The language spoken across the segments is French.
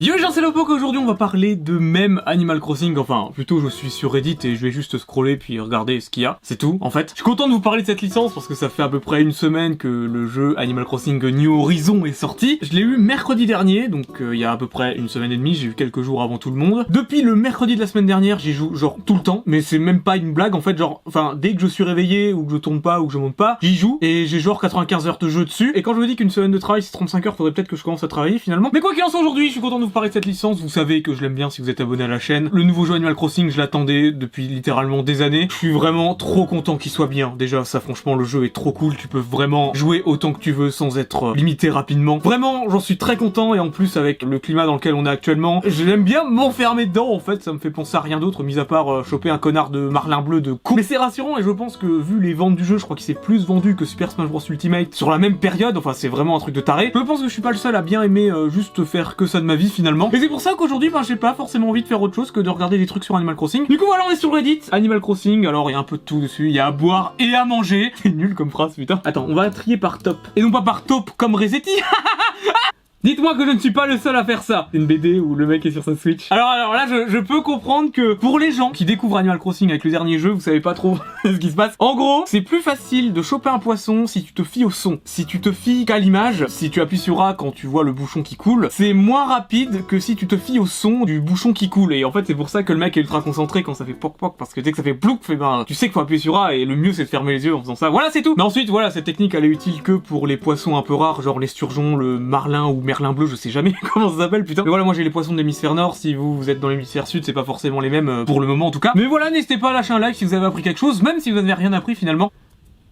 Yo les gens c'est Lopok, aujourd'hui on va parler de même Animal Crossing, enfin plutôt je suis sur Reddit et je vais juste scroller puis regarder ce qu'il y a, c'est tout en fait. Je suis content de vous parler de cette licence parce que ça fait à peu près une semaine que le jeu Animal Crossing New Horizon est sorti. Je l'ai eu mercredi dernier, donc euh, il y a à peu près une semaine et demie, j'ai eu quelques jours avant tout le monde. Depuis le mercredi de la semaine dernière j'y joue genre tout le temps, mais c'est même pas une blague en fait, genre, enfin dès que je suis réveillé ou que je tourne pas ou que je monte pas, j'y joue et j'ai genre 95 heures de jeu dessus. Et quand je vous dis qu'une semaine de travail c'est 35 heures, faudrait peut-être que je commence à travailler finalement. Mais quoi qu'il en soit aujourd'hui, je suis content de vous parler de cette licence, vous savez que je l'aime bien si vous êtes abonné à la chaîne. Le nouveau jeu Animal Crossing, je l'attendais depuis littéralement des années. Je suis vraiment trop content qu'il soit bien. Déjà, ça franchement, le jeu est trop cool. Tu peux vraiment jouer autant que tu veux sans être euh, limité rapidement. Vraiment, j'en suis très content et en plus avec le climat dans lequel on est actuellement, je l'aime bien m'enfermer dedans en fait. Ça me fait penser à rien d'autre, mis à part euh, choper un connard de Marlin bleu de con. Mais c'est rassurant et je pense que vu les ventes du jeu, je crois qu'il s'est plus vendu que Super Smash Bros Ultimate sur la même période. Enfin, c'est vraiment un truc de taré. Je pense que je suis pas le seul à bien aimer euh, juste faire que ça de ma vie Et c'est pour ça qu'aujourd'hui, ben, j'ai pas forcément envie de faire autre chose que de regarder des trucs sur Animal Crossing. Du coup, voilà, on est sur Reddit. Animal Crossing, alors il y a un peu de tout dessus. Il y a à boire et à manger. C'est nul comme phrase, putain. Attends, on va trier par top. Et non pas par top comme Resetti. Dites-moi que je ne suis pas le seul à faire ça. Une BD où le mec est sur sa Switch. Alors, alors là, je, je, peux comprendre que pour les gens qui découvrent Animal Crossing avec le dernier jeu, vous savez pas trop ce qui se passe. En gros, c'est plus facile de choper un poisson si tu te fies au son. Si tu te fies qu'à l'image, si tu appuies sur A quand tu vois le bouchon qui coule, c'est moins rapide que si tu te fies au son du bouchon qui coule. Et en fait, c'est pour ça que le mec est ultra concentré quand ça fait poc poc, parce que dès que ça fait plouc, fait ben, tu sais qu'il faut appuyer sur A et le mieux c'est de fermer les yeux en faisant ça. Voilà, c'est tout. Mais ensuite, voilà, cette technique elle est utile que pour les poissons un peu rares, genre les sturgeons, le marlin ou merlin bleu, je sais jamais comment ça s'appelle putain. Mais voilà, moi j'ai les poissons de l'hémisphère nord, si vous, vous êtes dans l'hémisphère sud, c'est pas forcément les mêmes euh, pour le moment en tout cas. Mais voilà, n'hésitez pas à lâcher un like si vous avez appris quelque chose, même si vous n'avez rien appris finalement.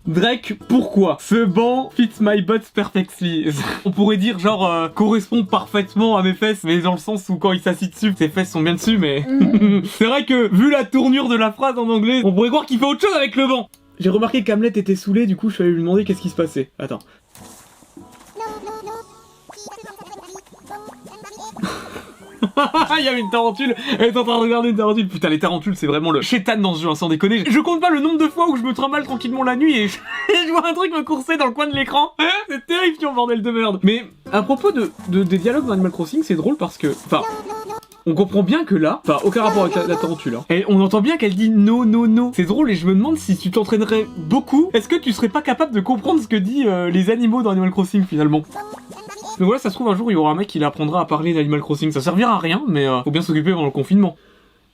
Drake, pourquoi Ce banc fits my butt perfectly? On pourrait dire genre euh, correspond parfaitement à mes fesses, mais dans le sens où quand il s'assit dessus, ses fesses sont bien dessus, mais c'est vrai que vu la tournure de la phrase en anglais, on pourrait croire qu'il fait autre chose avec le banc. J'ai remarqué qu'Hamlet était saoulé, du coup je suis allé lui demander qu'est-ce qui se passait. Attends. Il y avait une tarentule, elle est en train de regarder une tarentule. Putain, les tarentules, c'est vraiment le chétan dans ce jeu, hein, sans déconner. Je compte pas le nombre de fois où je me trimballe tranquillement la nuit et je, vois un truc me courser dans le coin de l'écran. c'est terrifiant, bordel de merde. Mais à propos de, des dialogues dans Animal Crossing, c'est drôle parce que, enfin, on comprend bien que là, enfin aucun rapport avec la, tarentule, hein. on entend bien qu'elle dit no no no. C'est drôle et je me demande si tu t'entraînerais beaucoup, est-ce que tu serais pas capable de comprendre ce que disent euh, les animaux dans Animal Crossing finalement? Mais voilà, ça se trouve un jour il y aura un mec qui apprendra à parler d'Animal Crossing. Ça servira à rien, mais euh, faut bien s'occuper pendant le confinement.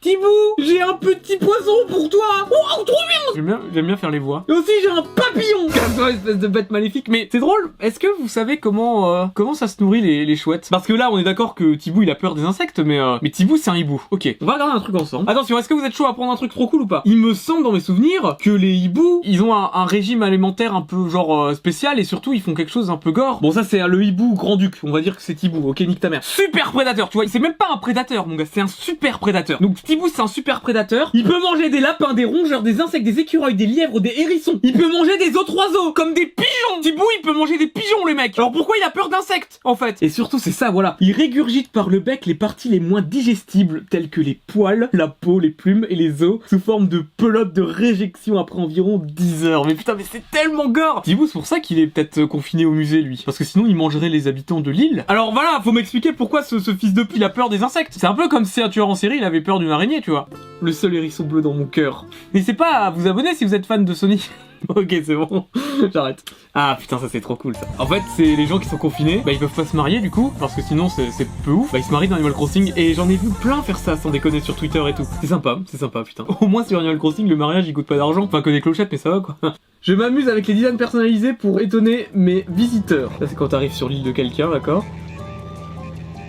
Tibou, j'ai un petit poisson pour toi Oh, trop bien J'aime bien, j'aime bien faire les voix. Et aussi, j'ai un papillon Casse-toi, espèce de bête maléfique. Mais c'est drôle, est-ce que vous savez comment euh, comment ça se nourrit les, les chouettes? Parce que là, on est d'accord que Tibou, il a peur des insectes, mais euh, mais Tibou, c'est un hibou. Ok, on va regarder un truc ensemble. Attention, est-ce que vous êtes chaud à prendre un truc trop cool ou pas? Il me semble, dans mes souvenirs, que les hiboux, ils ont un, régime alimentaire un peu, genre, euh, spécial, et surtout, ils font quelque chose un peu gore. Bon, ça, c'est le hibou grand-duc. On va dire que c'est Tibou. Ok, nique ta mère. Super prédateur, tu vois. C'est même pas un prédateur, mon gars. C'est un super prédateur. Donc, Tibou, c'est un super prédateur il peut manger des lapins, des rongeurs, des insectes, des écureuils, des lièvres, des hérissons. Il peut manger des autres oiseaux, comme des pigeons. Tibou, il peut manger des pigeons, le mec. Alors pourquoi il a peur d'insectes, en fait? Et surtout, c'est ça, voilà. Il régurgite par le bec les parties les moins digestibles, telles que les poils, la peau, les plumes et les os, sous forme de pelote de réjection après environ 10 heures. Mais putain, mais c'est tellement gore Tibou, c'est pour ça qu'il est peut-être confiné au musée, lui. Parce que sinon, il mangerait les habitants de l'île. Alors voilà, faut m'expliquer pourquoi ce, fils de pile a peur des insectes. C'est un peu comme si un tueur en série, il avait peur d'une tu vois le seul hérisson bleu dans mon cœur. N'hésitez pas à vous abonner si vous êtes fan de Sony. ok, c'est bon, j'arrête. Ah putain, ça c'est trop cool ça. En fait, c'est les gens qui sont confinés, bah ils peuvent pas se marier du coup, parce que sinon c'est peu ouf. Bah ils se marient dans Animal Crossing et j'en ai vu plein faire ça sans déconner sur Twitter et tout. C'est sympa, c'est sympa putain. Au moins sur Animal Crossing, le mariage il coûte pas d'argent, enfin que des clochettes, mais ça va quoi. Je m'amuse avec les designs personnalisés pour étonner mes visiteurs. Ça c'est quand t'arrives sur l'île de quelqu'un, d'accord?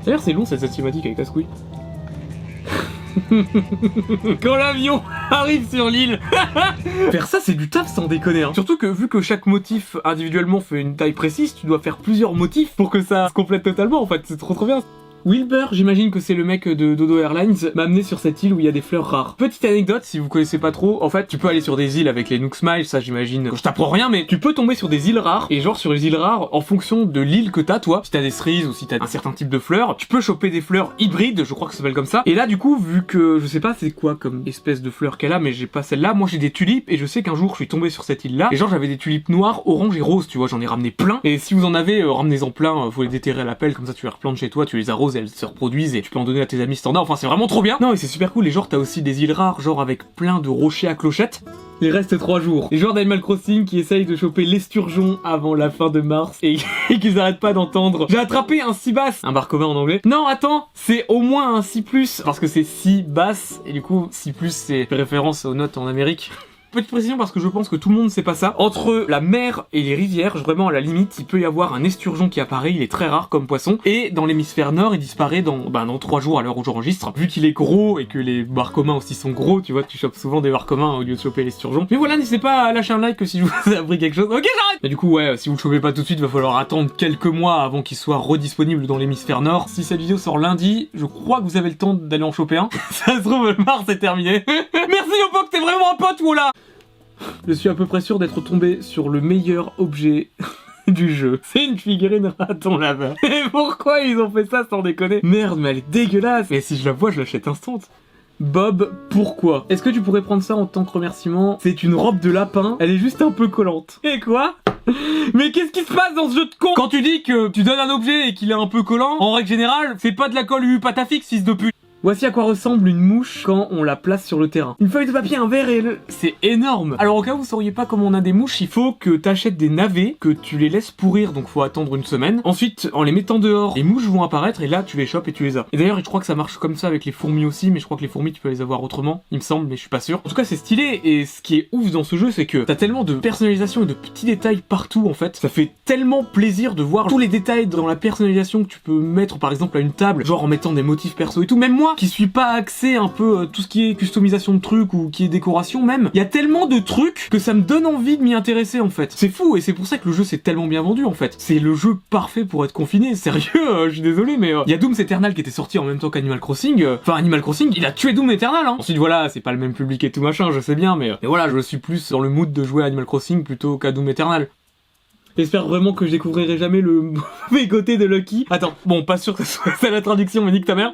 D'ailleurs c'est long cette cinématique avec casse-couille. Quand l'avion arrive sur l'île. Faire ça c'est du taf sans déconner hein. Surtout que vu que chaque motif individuellement fait une taille précise, tu dois faire plusieurs motifs pour que ça se complète totalement en fait, c'est trop trop bien Wilbur, j'imagine que c'est le mec de Dodo Airlines, m'a amené sur cette île où il y a des fleurs rares. Petite anecdote, si vous connaissez pas trop, en fait, tu peux aller sur des îles avec les Nook Smile, ça j'imagine je t'apprends rien, mais tu peux tomber sur des îles rares, et genre sur les îles rares, en fonction de l'île que t'as, toi, si t'as des cerises ou si t'as un certain type de fleurs, tu peux choper des fleurs hybrides, je crois que ça s'appelle comme ça. Et là, du coup, vu que je sais pas c'est quoi comme espèce de fleurs qu'elle a, mais j'ai pas celle-là, moi j'ai des tulipes, et je sais qu'un jour je suis tombé sur cette île-là, et genre j'avais des tulipes noires, orange et roses, tu vois, j'en ai ramené plein, et si vous en avez, euh, ramenez-en plein, euh, faut les déterrer à la pelle, comme ça tu les replantes chez toi, tu les arroses elles se reproduisent et tu peux en donner à tes amis standards. Enfin, c'est vraiment trop bien. Non, et c'est super cool. Et genre, t'as aussi des îles rares, genre avec plein de rochers à clochettes. Il reste 3 jours. Les joueurs d'Animal Crossing qui essayent de choper l'esturgeon avant la fin de mars et, et qu'ils arrêtent pas d'entendre. J'ai attrapé un 6 basse, un bar commun en anglais. Non, attends, c'est au moins un 6 parce que c'est 6 basse et du coup 6 c'est référence aux notes en Amérique. Petite précision parce que je pense que tout le monde ne sait pas ça. Entre la mer et les rivières, vraiment à la limite, il peut y avoir un esturgeon qui apparaît, il est très rare comme poisson. Et dans l'hémisphère nord, il disparaît dans, bah, dans 3 jours à l'heure où j'enregistre. Vu qu'il est gros et que les bars communs aussi sont gros, tu vois, tu chopes souvent des bars communs au lieu de choper l'esturgeon. Mais voilà, n'hésitez pas à lâcher un like si je vous ai appris quelque chose. Ok, j'arrête Mais du coup, ouais, si vous le chopez pas tout de suite, va falloir attendre quelques mois avant qu'il soit redisponible dans l'hémisphère nord. Si cette vidéo sort lundi, je crois que vous avez le temps d'aller en choper un. ça se trouve, mars est terminé. Merci Yopo, t'es vraiment un pote, là je suis à peu près sûr d'être tombé sur le meilleur objet du jeu. C'est une figurine raton là-bas. Et pourquoi ils ont fait ça sans déconner? Merde, mais elle est dégueulasse. Mais si je la vois, je l'achète instant. Bob, pourquoi? Est-ce que tu pourrais prendre ça en tant que remerciement? C'est une robe de lapin, elle est juste un peu collante. Et quoi? Mais qu'est-ce qui se passe dans ce jeu de con? Quand tu dis que tu donnes un objet et qu'il est un peu collant, en règle générale, c'est pas de la colle U patafix, fils de pute. Voici à quoi ressemble une mouche quand on la place sur le terrain. Une feuille de papier, un verre et le... C'est énorme Alors au cas où vous sauriez pas comment on a des mouches, il faut que t'achètes des navets, que tu les laisses pourrir, donc faut attendre une semaine. Ensuite, en les mettant dehors, les mouches vont apparaître et là tu les chopes et tu les as. Et d'ailleurs, je crois que ça marche comme ça avec les fourmis aussi, mais je crois que les fourmis tu peux les avoir autrement, il me semble, mais je suis pas sûr. En tout cas, c'est stylé et ce qui est ouf dans ce jeu, c'est que t'as tellement de personnalisation et de petits détails partout en fait. Ça fait tellement plaisir de voir tous les détails dans la personnalisation que tu peux mettre par exemple à une table, genre en mettant des motifs perso et tout. Même moi qui suis pas c'est un peu euh, tout ce qui est customisation de trucs ou qui est décoration même. Il y a tellement de trucs que ça me donne envie de m'y intéresser en fait. C'est fou et c'est pour ça que le jeu s'est tellement bien vendu en fait. C'est le jeu parfait pour être confiné. Sérieux, euh, je suis désolé mais euh, il y a Doom Eternal qui était sorti en même temps qu'Animal Crossing. Enfin Animal Crossing, il a tué Doom Eternal. Hein. Ensuite voilà, c'est pas le même public et tout machin, je sais bien, mais, mais voilà, je suis plus dans le mood de jouer à Animal Crossing plutôt qu'à Doom Eternal. J'espère vraiment que je découvrirai jamais le mauvais côté de Lucky. Attends, bon, pas sûr que ce soit la traduction, mais nique ta mère.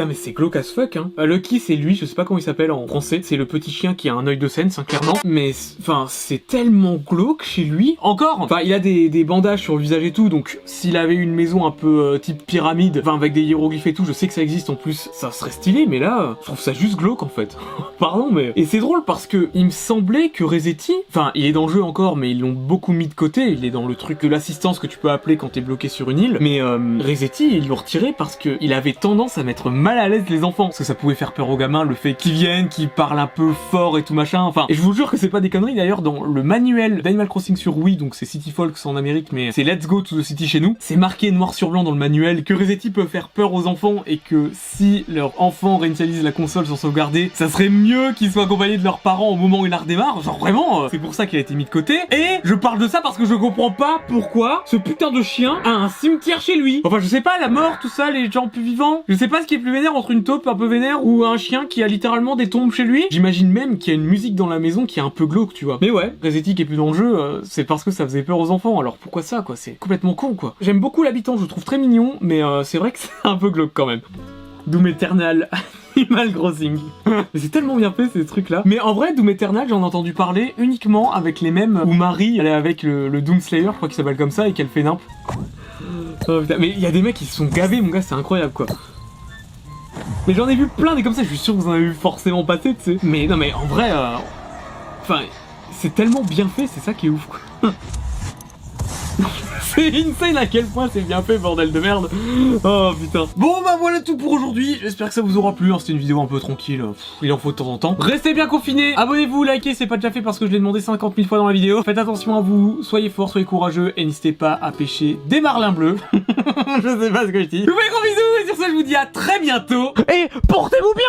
Putain mais c'est glauque as fuck hein. Euh, Lucky c'est lui, je sais pas comment il s'appelle en français, c'est le petit chien qui a un œil de scène, c'est clairement. Mais enfin c'est tellement glauque chez lui. Encore, enfin il a des, bandages sur le visage et tout, donc s'il avait une maison un peu euh, type pyramide, enfin avec des hiéroglyphes et tout, je sais que ça existe en plus, ça serait stylé, mais là, je trouve ça juste glauque en fait. Pardon mais... Et c'est drôle parce que il me semblait que Resetti, enfin il est dans le jeu encore, mais ils l'ont beaucoup mis de côté, il est dans le truc de l'assistance que tu peux appeler quand t'es bloqué sur une île, mais euh, Resetti ils l'ont retiré parce qu'il avait tendance à mettre mal à l'aise les enfants. Parce que ça pouvait faire peur aux gamins, le fait qu'ils viennent, qu'ils parlent un peu fort et tout machin. Enfin, et je vous jure que c'est pas des conneries d'ailleurs dans le manuel d'Animal Crossing sur Wii, donc c'est City Folks en Amérique, mais c'est Let's Go to the City chez nous. C'est marqué noir sur blanc dans le manuel que Resetti peut faire peur aux enfants et que si leur enfant réinitialise la console sans sauvegarder, ça serait mieux qu'ils soient accompagnés de leurs parents au moment où il la redémarre. Genre vraiment, euh, c'est pour ça qu'il a été mis de côté. Et je parle de ça parce que je comprends pas pourquoi ce putain de chien a un cimetière chez lui. Enfin, je sais pas, la mort, tout ça, les gens plus vivants. Je sais pas ce qui est plus vénère entre une taupe un peu vénère ou un chien qui a littéralement des tombes chez lui. J'imagine même qu'il y a une musique dans la maison qui est un peu glauque, tu vois. Mais ouais, Resetti qui est plus dans le jeu, euh, c'est parce que ça faisait peur aux enfants. Alors pourquoi ça, quoi? C'est complètement con, quoi. J'aime beaucoup l'habitant, je le trouve très mignon, mais euh, c'est vrai que c'est un peu glauque quand même. Doom Eternal. Animal Crossing. Mais c'est tellement bien fait ces trucs là. Mais en vrai, Doom Eternal, j'en ai entendu parler uniquement avec les mêmes où Marie, elle est avec le, le Doom Slayer, je crois qu'il s'appelle comme ça, et qu'elle fait nimp. Oh, mais il y a des mecs qui se sont gavés, mon gars, c'est incroyable quoi. Mais j'en ai vu plein des comme ça, je suis sûr que vous en avez vu forcément passer, tu sais. Mais non, mais en vrai, euh... enfin, c'est tellement bien fait, c'est ça qui est ouf. C'est insane à quel point c'est bien fait, bordel de merde. Oh putain. Bon bah voilà tout pour aujourd'hui. J'espère que ça vous aura plu. Hein. C'était une vidéo un peu tranquille. il en faut de temps en temps. Restez bien confinés. Abonnez-vous, likez, c'est pas déjà fait parce que je l'ai demandé 50 000 fois dans la vidéo. Faites attention à vous. Soyez forts, soyez courageux. Et n'hésitez pas à pêcher des marlins bleus. je sais pas ce que je dis. Je vous fais gros bisous. Et sur ce, je vous dis à très bientôt. Et portez-vous bien